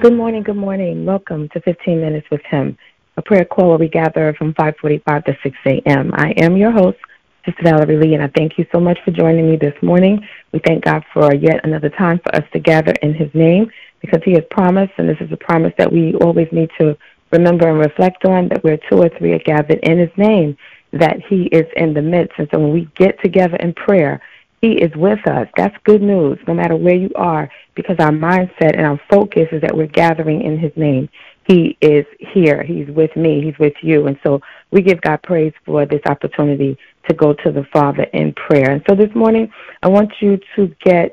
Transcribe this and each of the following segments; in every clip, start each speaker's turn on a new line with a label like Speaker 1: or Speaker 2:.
Speaker 1: Good morning, good morning. Welcome to 15 Minutes with Him, a prayer call where we gather from 5:45 to 6 a.m. I am your host, Sister Valerie Lee, and I thank you so much for joining me this morning. We thank God for yet another time for us to gather in His name because He has promised, and this is a promise that we always need to remember and reflect on, that where two or three are gathered in His name, that He is in the midst. And so when we get together in prayer, he is with us. That's good news, no matter where you are, because our mindset and our focus is that we're gathering in His name. He is here. He's with me. He's with you. And so we give God praise for this opportunity to go to the Father in prayer. And so this morning, I want you to get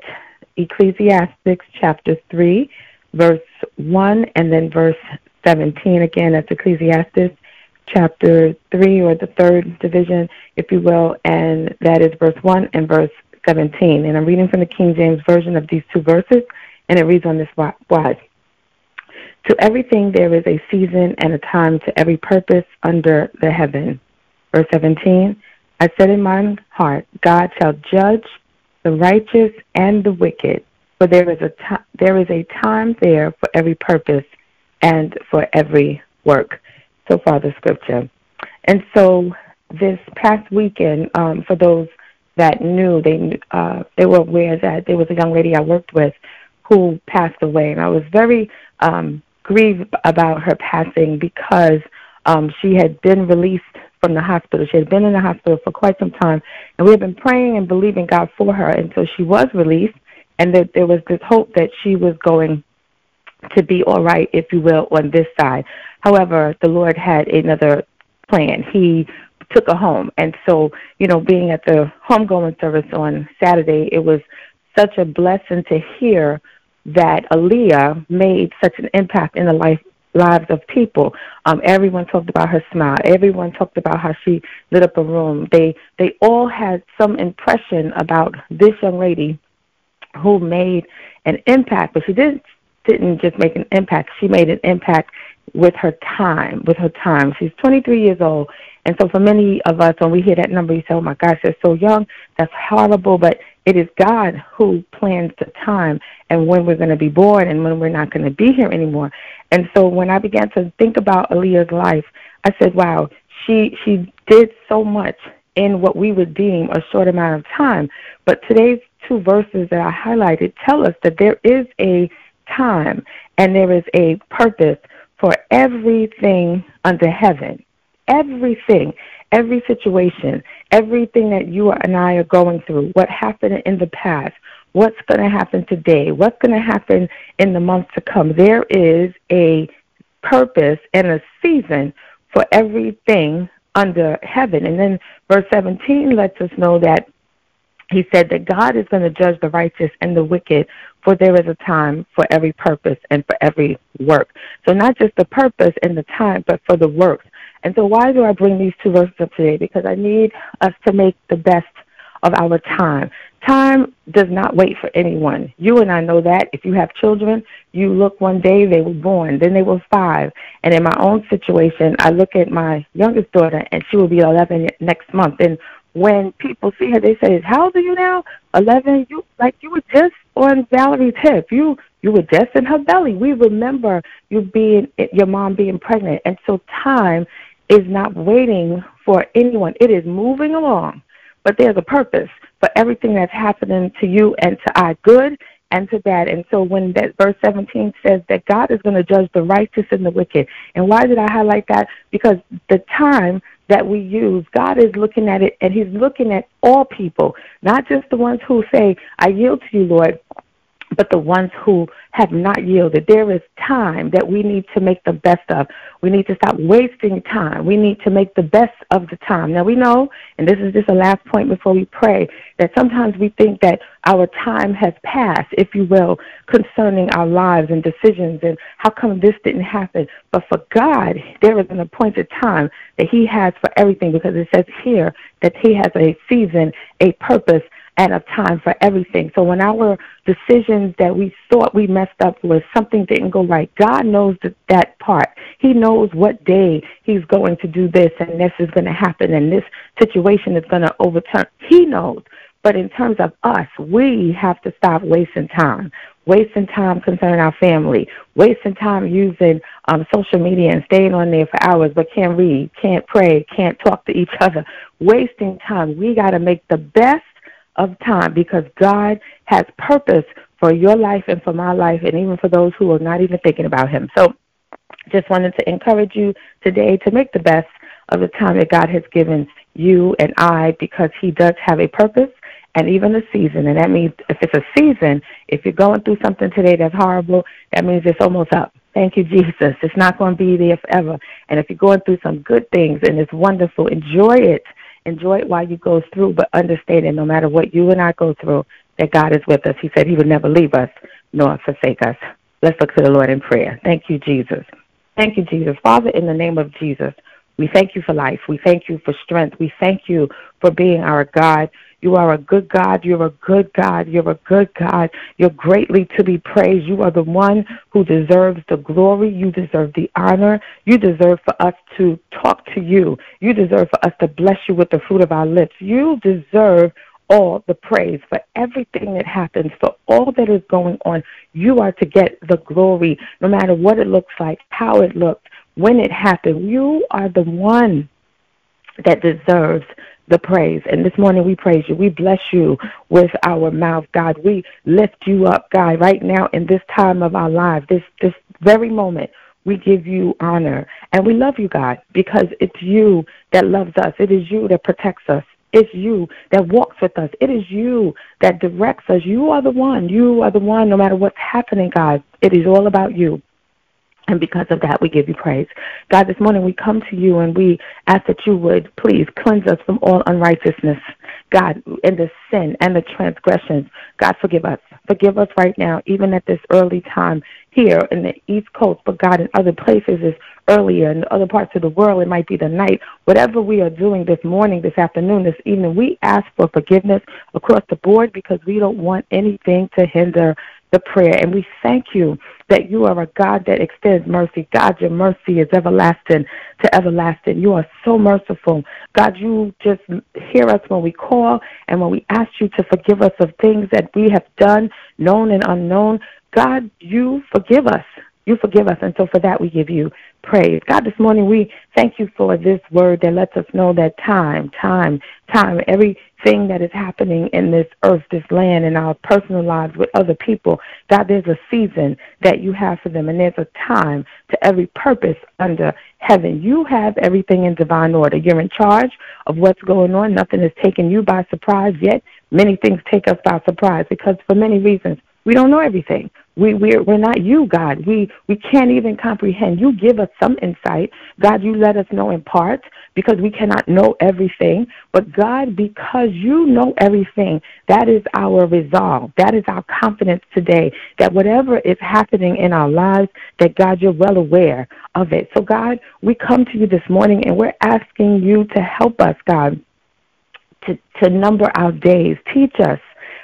Speaker 1: Ecclesiastes chapter 3, verse 1, and then verse 17. Again, that's Ecclesiastes chapter 3, or the third division, if you will, and that is verse 1 and verse 17. And I'm reading from the King James Version of these two verses, and it reads on this wise. To everything there is a season and a time to every purpose under the heaven. Verse 17, I said in my heart, God shall judge the righteous and the wicked, for there is a t- there is a time there for every purpose and for every work. So far, the scripture. And so this past weekend, um, for those that knew they uh, they were aware that there was a young lady I worked with who passed away, and I was very um, grieved about her passing because um, she had been released from the hospital. She had been in the hospital for quite some time, and we had been praying and believing God for her until she was released, and that there was this hope that she was going to be all right, if you will, on this side. However, the Lord had another plan. He took a home. And so, you know, being at the homegoing service on Saturday, it was such a blessing to hear that Aaliyah made such an impact in the life lives of people. Um, everyone talked about her smile. Everyone talked about how she lit up a room. They they all had some impression about this young lady who made an impact, but she didn't didn't just make an impact. She made an impact with her time, with her time. She's 23 years old. And so for many of us, when we hear that number, you say, oh my gosh, they're so young. That's horrible. But it is God who plans the time and when we're going to be born and when we're not going to be here anymore. And so when I began to think about Aaliyah's life, I said, wow, she, she did so much in what we would deem a short amount of time. But today's two verses that I highlighted tell us that there is a time and there is a purpose for everything under heaven. Everything, every situation, everything that you and I are going through, what happened in the past, what's going to happen today, what's going to happen in the months to come. There is a purpose and a season for everything under heaven. And then verse 17 lets us know that he said that God is going to judge the righteous and the wicked, for there is a time for every purpose and for every work. So not just the purpose and the time, but for the works. And so why do I bring these two verses up today? Because I need us to make the best of our time. Time does not wait for anyone. You and I know that. If you have children, you look one day, they were born, then they were five. And in my own situation, I look at my youngest daughter, and she will be 11 next month. And when people see her, they say, "How old are you now? Eleven? You like you were just on Valerie's hip. You you were just in her belly. We remember you being your mom being pregnant, and so time is not waiting for anyone. It is moving along, but there's a purpose for everything that's happening to you and to I, good and to bad. And so when that verse 17 says that God is going to judge the righteous and the wicked, and why did I highlight that? Because the time that we use, God is looking at it and He's looking at all people, not just the ones who say, I yield to you, Lord, but the ones who have not yielded. There is time that we need to make the best of. We need to stop wasting time. We need to make the best of the time. Now we know, and this is just a last point before we pray, that sometimes we think that our time has passed, if you will, concerning our lives and decisions and how come this didn't happen. But for God, there is an appointed time that He has for everything because it says here that He has a season, a purpose, and a time for everything. So when our decisions that we thought we messed up was something didn't go right, God knows that, that part. He knows what day He's going to do this and this is going to happen and this situation is going to overturn. He knows. But in terms of us, we have to stop wasting time, wasting time concerning our family, wasting time using um, social media and staying on there for hours, but can't read, can't pray, can't talk to each other, wasting time. We got to make the best of time because God has purpose for your life and for my life, and even for those who are not even thinking about Him. So, just wanted to encourage you today to make the best of the time that God has given you and I because He does have a purpose and even a season. And that means if it's a season, if you're going through something today that's horrible, that means it's almost up. Thank you, Jesus. It's not going to be there forever. And if you're going through some good things and it's wonderful, enjoy it. Enjoy it while you go through, but understand that no matter what you and I go through, that God is with us. He said he would never leave us nor forsake us. Let's look to the Lord in prayer. Thank you, Jesus. Thank you, Jesus. Father, in the name of Jesus, we thank you for life. We thank you for strength. We thank you for being our God. You are a good God. You're a good God. You're a good God. You're greatly to be praised. You are the one who deserves the glory. You deserve the honor. You deserve for us to talk to you. You deserve for us to bless you with the fruit of our lips. You deserve all the praise for everything that happens, for all that is going on. You are to get the glory, no matter what it looks like, how it looked, when it happened. You are the one that deserves the praise. And this morning we praise you. We bless you with our mouth, God. We lift you up, God, right now in this time of our lives, this this very moment. We give you honor and we love you, God, because it's you that loves us. It is you that protects us. It's you that walks with us. It is you that directs us. You are the one. You are the one, no matter what's happening, God. It is all about you. And because of that, we give you praise. God, this morning we come to you and we ask that you would please cleanse us from all unrighteousness. God, in the sin and the transgressions. God, forgive us. Forgive us right now, even at this early time here in the East Coast. But God, in other places is earlier. In other parts of the world, it might be the night. Whatever we are doing this morning, this afternoon, this evening, we ask for forgiveness across the board because we don't want anything to hinder the prayer. And we thank you that you are a God that extends mercy. God, your mercy is everlasting to everlasting. You are so merciful. God, you just hear us when we call and when we ask you to forgive us of things that we have done, known and unknown. God, you forgive us. You forgive us. And so for that, we give you praise. God, this morning we thank you for this word that lets us know that time, time, time, everything that is happening in this earth, this land, in our personal lives with other people, God, there's a season that you have for them, and there's a time to every purpose under heaven. You have everything in divine order. You're in charge of what's going on. Nothing is taking you by surprise yet. Many things take us by surprise because for many reasons we don't know everything. We we're we're not you, God. We we can't even comprehend. You give us some insight. God, you let us know in part because we cannot know everything. But God, because you know everything, that is our resolve. That is our confidence today that whatever is happening in our lives, that God, you're well aware of it. So God, we come to you this morning and we're asking you to help us, God, to, to number our days. Teach us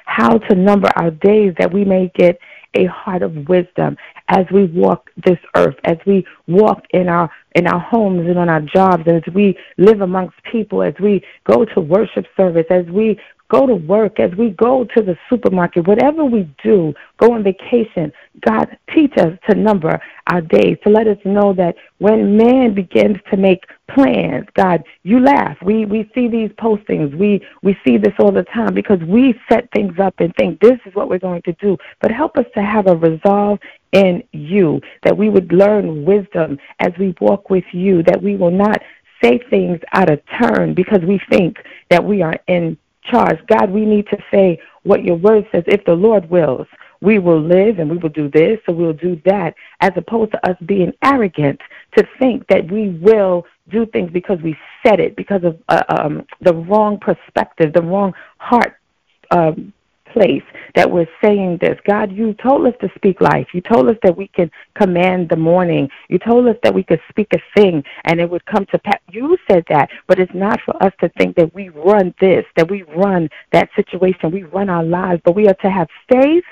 Speaker 1: how to number our days that we may get a heart of wisdom as we walk this earth, as we walk in our in our homes and on our jobs, as we live amongst people, as we go to worship service, as we go to work, as we go to the supermarket, whatever we do, go on vacation, God, teach us to number our days, to let us know that when man begins to make plans, God, you laugh. We we see these postings. We we see this all the time because we set things up and think this is what we're going to do. But help us to have a resolve in you, that we would learn wisdom as we walk with you, that we will not say things out of turn because we think that we are in charge. God, we need to say what your word says. If the Lord wills, we will live and we will do this or we'll do that, as opposed to us being arrogant to think that we will do things because we said it, because of uh, um, the wrong perspective, the wrong heart um, place that we're saying this. God, you told us to speak life. You told us that we can command the morning. You told us that we could speak a thing and it would come to pass. You said that, but it's not for us to think that we run this, that we run that situation, we run our lives, but we are to have faith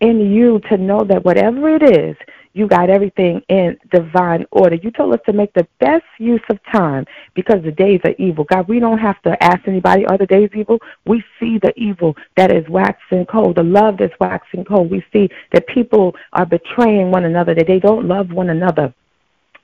Speaker 1: in you to know that whatever it is, you got everything in divine order. You told us to make the best use of time because the days are evil. God, we don't have to ask anybody, are the days evil? We see the evil that is waxing cold, the love that's waxing cold. We see that people are betraying one another, that they don't love one another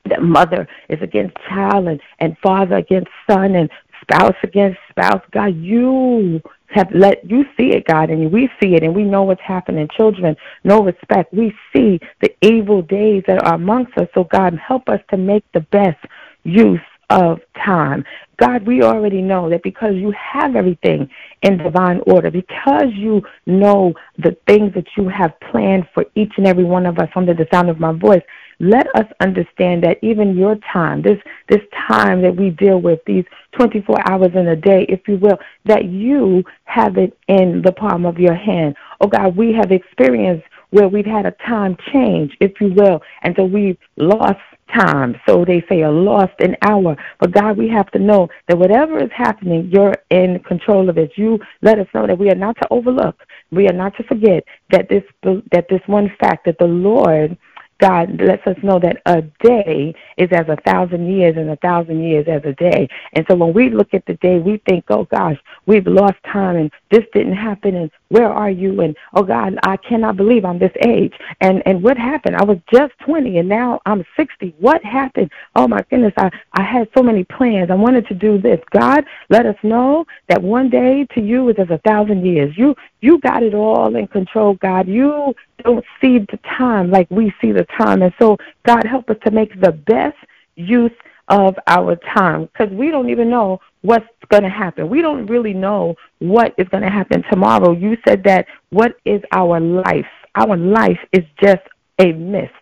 Speaker 1: that mother is against child and, and father against son and spouse against spouse. God, you have let you see it, God, and we see it, and we know what's happening. Children, no respect. We see the evil days that are amongst us. So, God, help us to make the best use of time. God, we already know that because you have everything in divine order, because you know the things that you have planned for each and every one of us under the sound of my voice, let us understand that even your time, this this time that we deal with, these 24 hours in a day, if you will, that you have it in the palm of your hand. Oh God, we have experienced where we've had a time change, if you will, and so we've lost time. So they say a lost an hour. But God, we have to know that whatever is happening, you're in control of it. You let us know that we are not to overlook, we are not to forget that this that this one fact that the Lord God lets us know that a day is as a thousand years and a thousand years as a day. And so when we look at the day, we think, oh gosh, we've lost time and this didn't happen and where are you? And oh God, I cannot believe I'm this age. And and what happened? I was just 20 and now I'm 60. What happened? Oh my goodness, I, I had so many plans. I wanted to do this. God, let us know that one day to you is as a thousand years. You you got it all in control, God. You don't see the time like we see the time. And so, God, help us to make the best use of our time because we don't even know what's going to happen. We don't really know what is going to happen tomorrow. You said that what is our life? Our life is just a mist,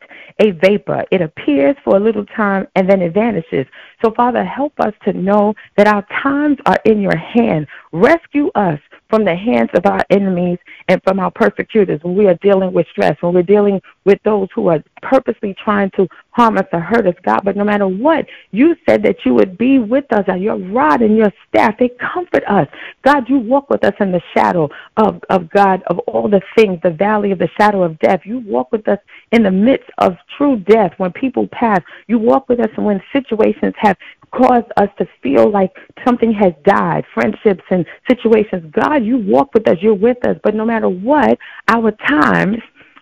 Speaker 1: a vapor. It appears for a little time and then it vanishes. So, Father, help us to know that our times are in your hand. Rescue us from the hands of our enemies and from our persecutors when we are dealing with stress, when we're dealing with those who are purposely trying to harm us or hurt us, God. But no matter what, you said that you would be with us and your rod and your staff, they comfort us. God, you walk with us in the shadow of, of God, of all the things, the valley of the shadow of death. You walk with us in the midst of true death when people pass. You walk with us when situations have caused us to feel like something has died, friendships and situations. God, you walk with us, you're with us. But no matter what, our times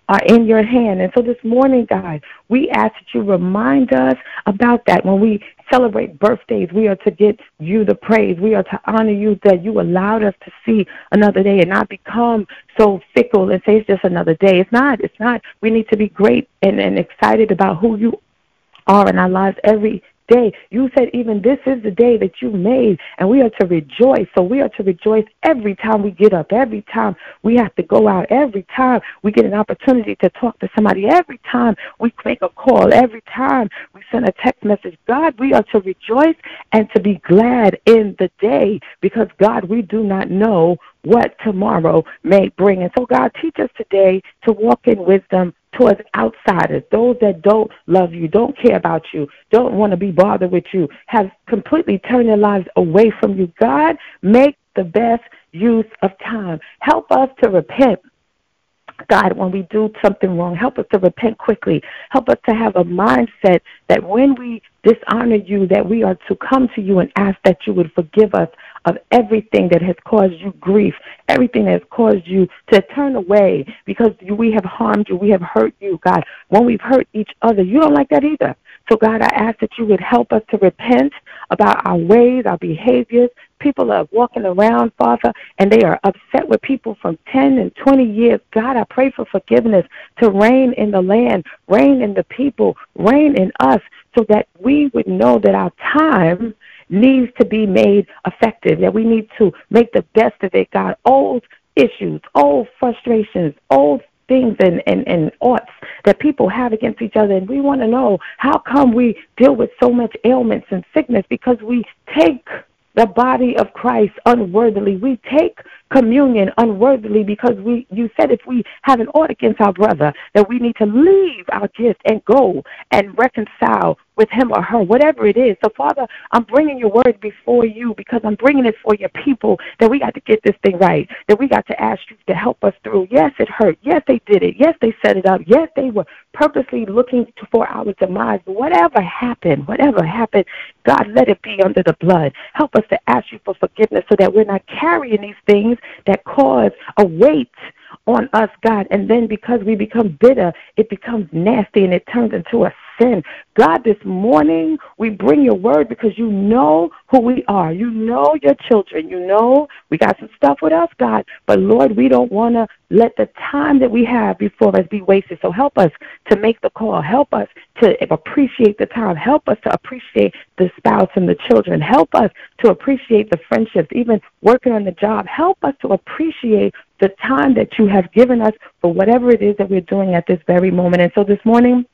Speaker 1: are in your hand. And so this morning, God, we ask that you remind us about that. When we celebrate birthdays, we are to get you the praise. We are to honor you that you allowed us to see another day and not become so fickle and say it's just another day. It's not. It's not. We need to be great and, and excited about who you are in our lives every day. You said even this is the day that you made, and we are to rejoice. So we are to rejoice every time we get up, every time we have to go out, every time we get an opportunity to talk to somebody, every time we make a call, every time we send a text message. God, we are to rejoice and to be glad in the day because, God, we do not know what tomorrow may bring. And so, God, teach us today to walk in wisdom towards outsiders, those that don't love you, don't care about you, don't want to be bothered with you, have completely turned their lives away from you. God, make the best use of time. Help us to repent. God, when we do something wrong, help us to repent quickly. Help us to have a mindset that when we dishonor you, that we are to come to you and ask that you would forgive us of everything that has caused you grief, everything that has caused you to turn away because we have harmed you, we have hurt you, God. When we've hurt each other, you don't like that either. So, God, I ask that you would help us to repent about our ways, our behaviors. People are walking around, Father, and they are upset with people from 10 and 20 years. God, I pray for forgiveness to reign in the land, reign in the people, reign in us, so that we would know that our time needs to be made effective, that we need to make the best of it, God. Old issues, old frustrations, old things and, and, and oughts that people have against each other. And we want to know how come we deal with so much ailments and sickness because we take the body of Christ unworthily. We take communion unworthily because we you said if we have an ought against our brother that we need to leave our gift and go and reconcile with him or her, whatever it is. So, Father, I'm bringing your word before you because I'm bringing it for your people that we got to get this thing right, that we got to ask you to help us through. Yes, it hurt. Yes, they did it. Yes, they set it up. Yes, they were purposely looking for our demise. Whatever happened, whatever happened, God, let it be under the blood. Help us to ask you for forgiveness so that we're not carrying these things that cause a weight on us, God. And then because we become bitter, it becomes nasty and it turns into a sin. God, this morning we bring your word because you know who we are. You know your children. You know we got some stuff with us, God. But Lord, we don't want to let the time that we have before us be wasted. So help us to make the call. Help us to appreciate the time. Help us to appreciate the spouse and the children. Help us to appreciate the friendships, even working on the job. Help us to appreciate the time that you have given us for whatever it is that we're doing at this very moment. And so this morning,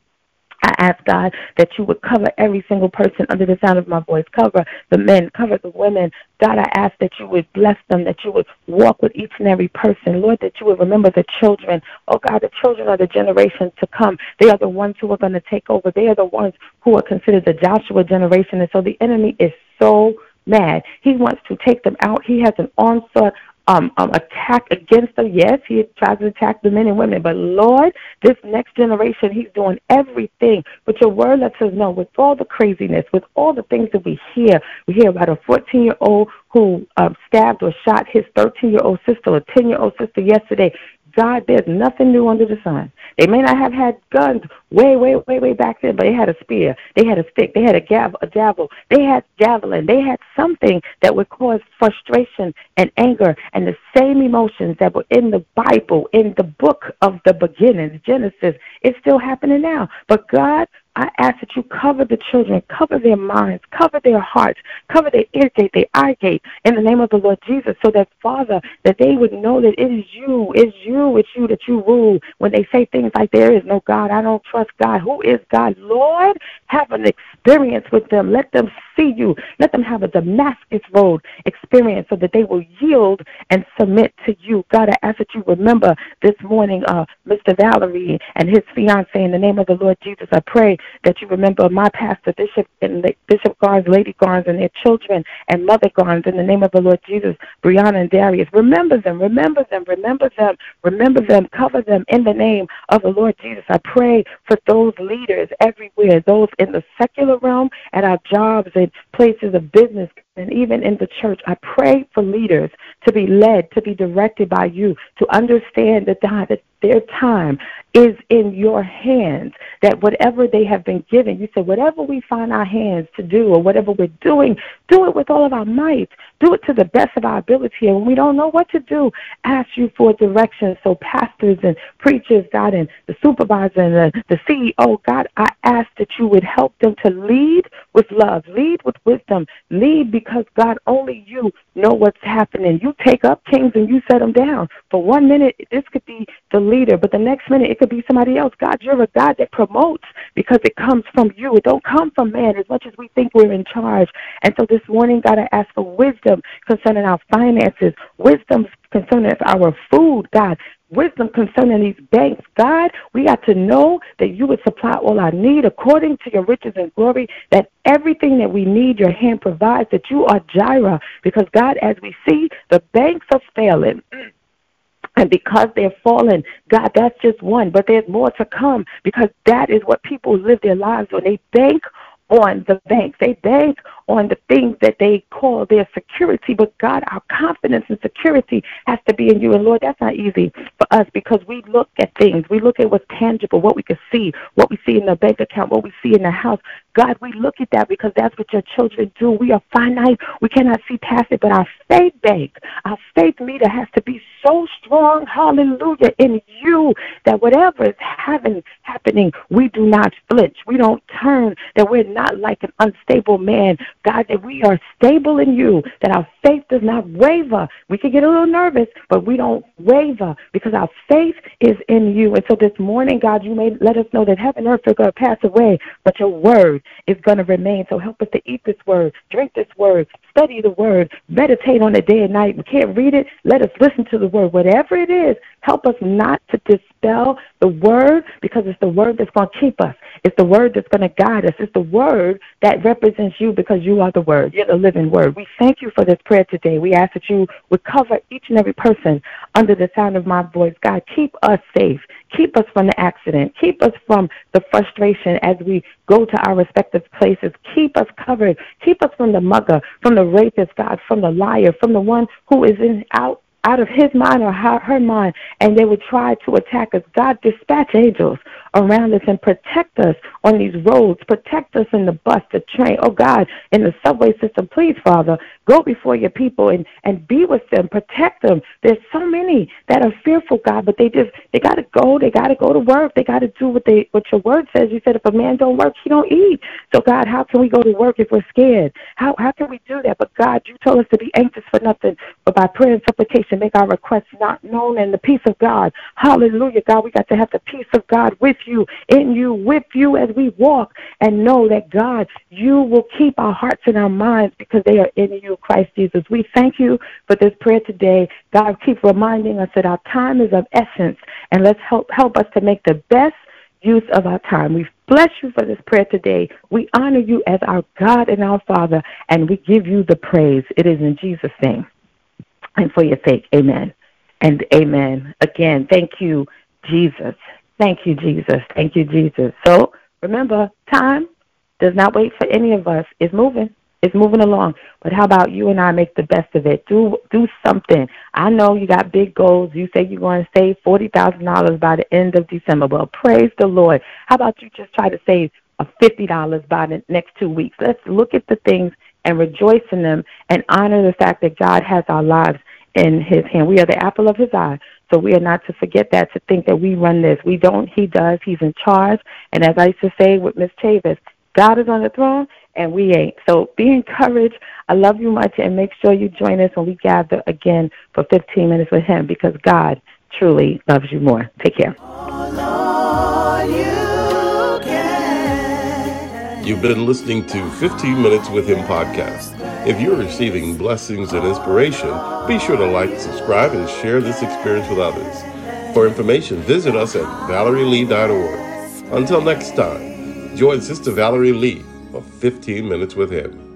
Speaker 1: I ask God that you would cover every single person under the sound of my voice. Cover the men, cover the women. God, I ask that you would bless them, that you would walk with each and every person. Lord, that you would remember the children. Oh God, the children are the generations to come. They are the ones who are going to take over. They are the ones who are considered the Joshua generation. And so the enemy is so mad. He wants to take them out. He has an onslaught um, um, attack against them. Yes, he tries to attack the men and women, but Lord, this next generation, he's doing everything. But your word lets us know with all the craziness, with all the things that we hear, we hear about a 14 year old who um, stabbed or shot his 13 year old sister or 10 year old sister yesterday. God, there's nothing new under the sun. They may not have had guns way, way, way, way back then, but they had a spear, they had a stick, they had a gavel, a javel, they had javelin, they had something that would cause frustration and anger and the same emotions that were in the Bible, in the book of the beginning, Genesis. It's still happening now. But God I ask that you cover the children, cover their minds, cover their hearts, cover their ear gate, their eye gate, in the name of the Lord Jesus, so that, Father, that they would know that it is you, it's you, it's you that you rule. When they say things like, there is no God, I don't trust God, who is God? Lord, have an experience with them. Let them see you. Let them have a Damascus Road experience so that they will yield and submit to you. God, I ask that you remember this morning, uh, Mr. Valerie and his fiance, in the name of the Lord Jesus, I pray that you remember my pastor, Bishop and Bishop Garnes, Lady Garnes, and their children, and Mother Garnes, in the name of the Lord Jesus, Brianna and Darius. Remember them, remember them, remember them, remember them, cover them in the name of the Lord Jesus. I pray for those leaders everywhere, those in the secular realm, at our jobs and places of business, and even in the church. I pray for leaders to be led, to be directed by you, to understand that, God, that their time is in your hands, that whatever they have been given, you said, whatever we find our hands to do or whatever we're doing, do it with all of our might. Do it to the best of our ability. And when we don't know what to do, ask you for direction. So pastors and preachers, God, and the supervisor and the, the CEO, God, I ask that you would help them to lead with love, lead with wisdom, lead because, God, only you know what's happening. You take up kings and you set them down. For one minute, this could be the leader, but the next minute it could be somebody else. God, you're a God that promotes because it comes from you. It don't come from man as much as we think we're in charge. And so this morning, God, I ask for wisdom concerning our finances, wisdom concerning our food, God, wisdom concerning these banks. God, we got to know that you would supply all our need according to your riches and glory, that everything that we need, your hand provides, that you are Jireh. Because, God, as we see, the banks are failing. And because they're fallen, God, that's just one. But there's more to come because that is what people live their lives on. They bank on the banks. They bank on the things that they call their security. But God, our confidence and security has to be in you. And Lord, that's not easy for us because we look at things. We look at what's tangible, what we can see, what we see in the bank account, what we see in the house. God, we look at that because that's what your children do. We are finite. We cannot see past it. But our faith bank, our faith meter has to be so strong, hallelujah, in you that whatever is having, happening, we do not flinch. We don't turn, that we're not like an unstable man God, that we are stable in you, that our faith does not waver. We can get a little nervous, but we don't waver because our faith is in you. And so this morning, God, you may let us know that heaven and earth are going to pass away, but your word word is going to remain. So help us to eat this word, drink this word, study the word, meditate on it day and night. We can't read it. Let us listen to the word. Whatever it is, help us not to dispel the word because it's the word that's going to keep us. It's the word that's going to guide us. It's the word that represents you because you are the word. You're the living word. We thank you for this prayer today. We ask that you would cover each and every person under the sound of my voice. God, keep us safe. Keep us from the accident. Keep us from the frustration as we go to our respective places. Keep us covered. Keep us from the mugger, from the rapist, God, from the liar, from the one who is in out out of his mind or her mind, and they would try to attack us. God, dispatch angels around us and protect us on these roads. Protect us in the bus, the train, oh God, in the subway system. Please, Father, go before your people and, and be with them. Protect them. There's so many that are fearful, God, but they just they gotta go, they gotta go to work, they gotta do what they what your word says. You said if a man don't work, he don't eat. So God, how can we go to work if we're scared? How how can we do that? But God, you told us to be anxious for nothing, but by prayer and supplication make our requests not known and the peace of God. Hallelujah, God. We got to have the peace of God with you, in you, with you as we walk and know that God, you will keep our hearts and our minds because they are in you, Christ Jesus. We thank you for this prayer today. God, keep reminding us that our time is of essence and let's help help us to make the best use of our time. We bless you for this prayer today. We honor you as our God and our Father, and we give you the praise. It is in Jesus' name and for your sake. Amen. And amen. Again, thank you, Jesus. Thank you, Jesus. Thank you, Jesus. So remember, time does not wait for any of us. It's moving. It's moving along. But how about you and I make the best of it? Do do something. I know you got big goals. You say you're going to save forty thousand dollars by the end of December. Well, praise the Lord. How about you just try to save fifty dollars by the next two weeks? Let's look at the things and rejoice in them and honor the fact that God has our lives in his hand. We are the apple of his eye. So we are not to forget that, to think that we run this. We don't. He does. He's in charge. And as I used to say with Miss Chavis, God is on the throne and we ain't. So be encouraged. I love you much and make sure you join us when we gather again for 15 minutes with him because God truly loves you more. Take care.
Speaker 2: You've been listening to 15 Minutes with Him podcast. If you're receiving blessings and inspiration, be sure to like, subscribe, and share this experience with others. For information, visit us at valerielee.org. Until next time, join Sister Valerie Lee for 15 Minutes with Him.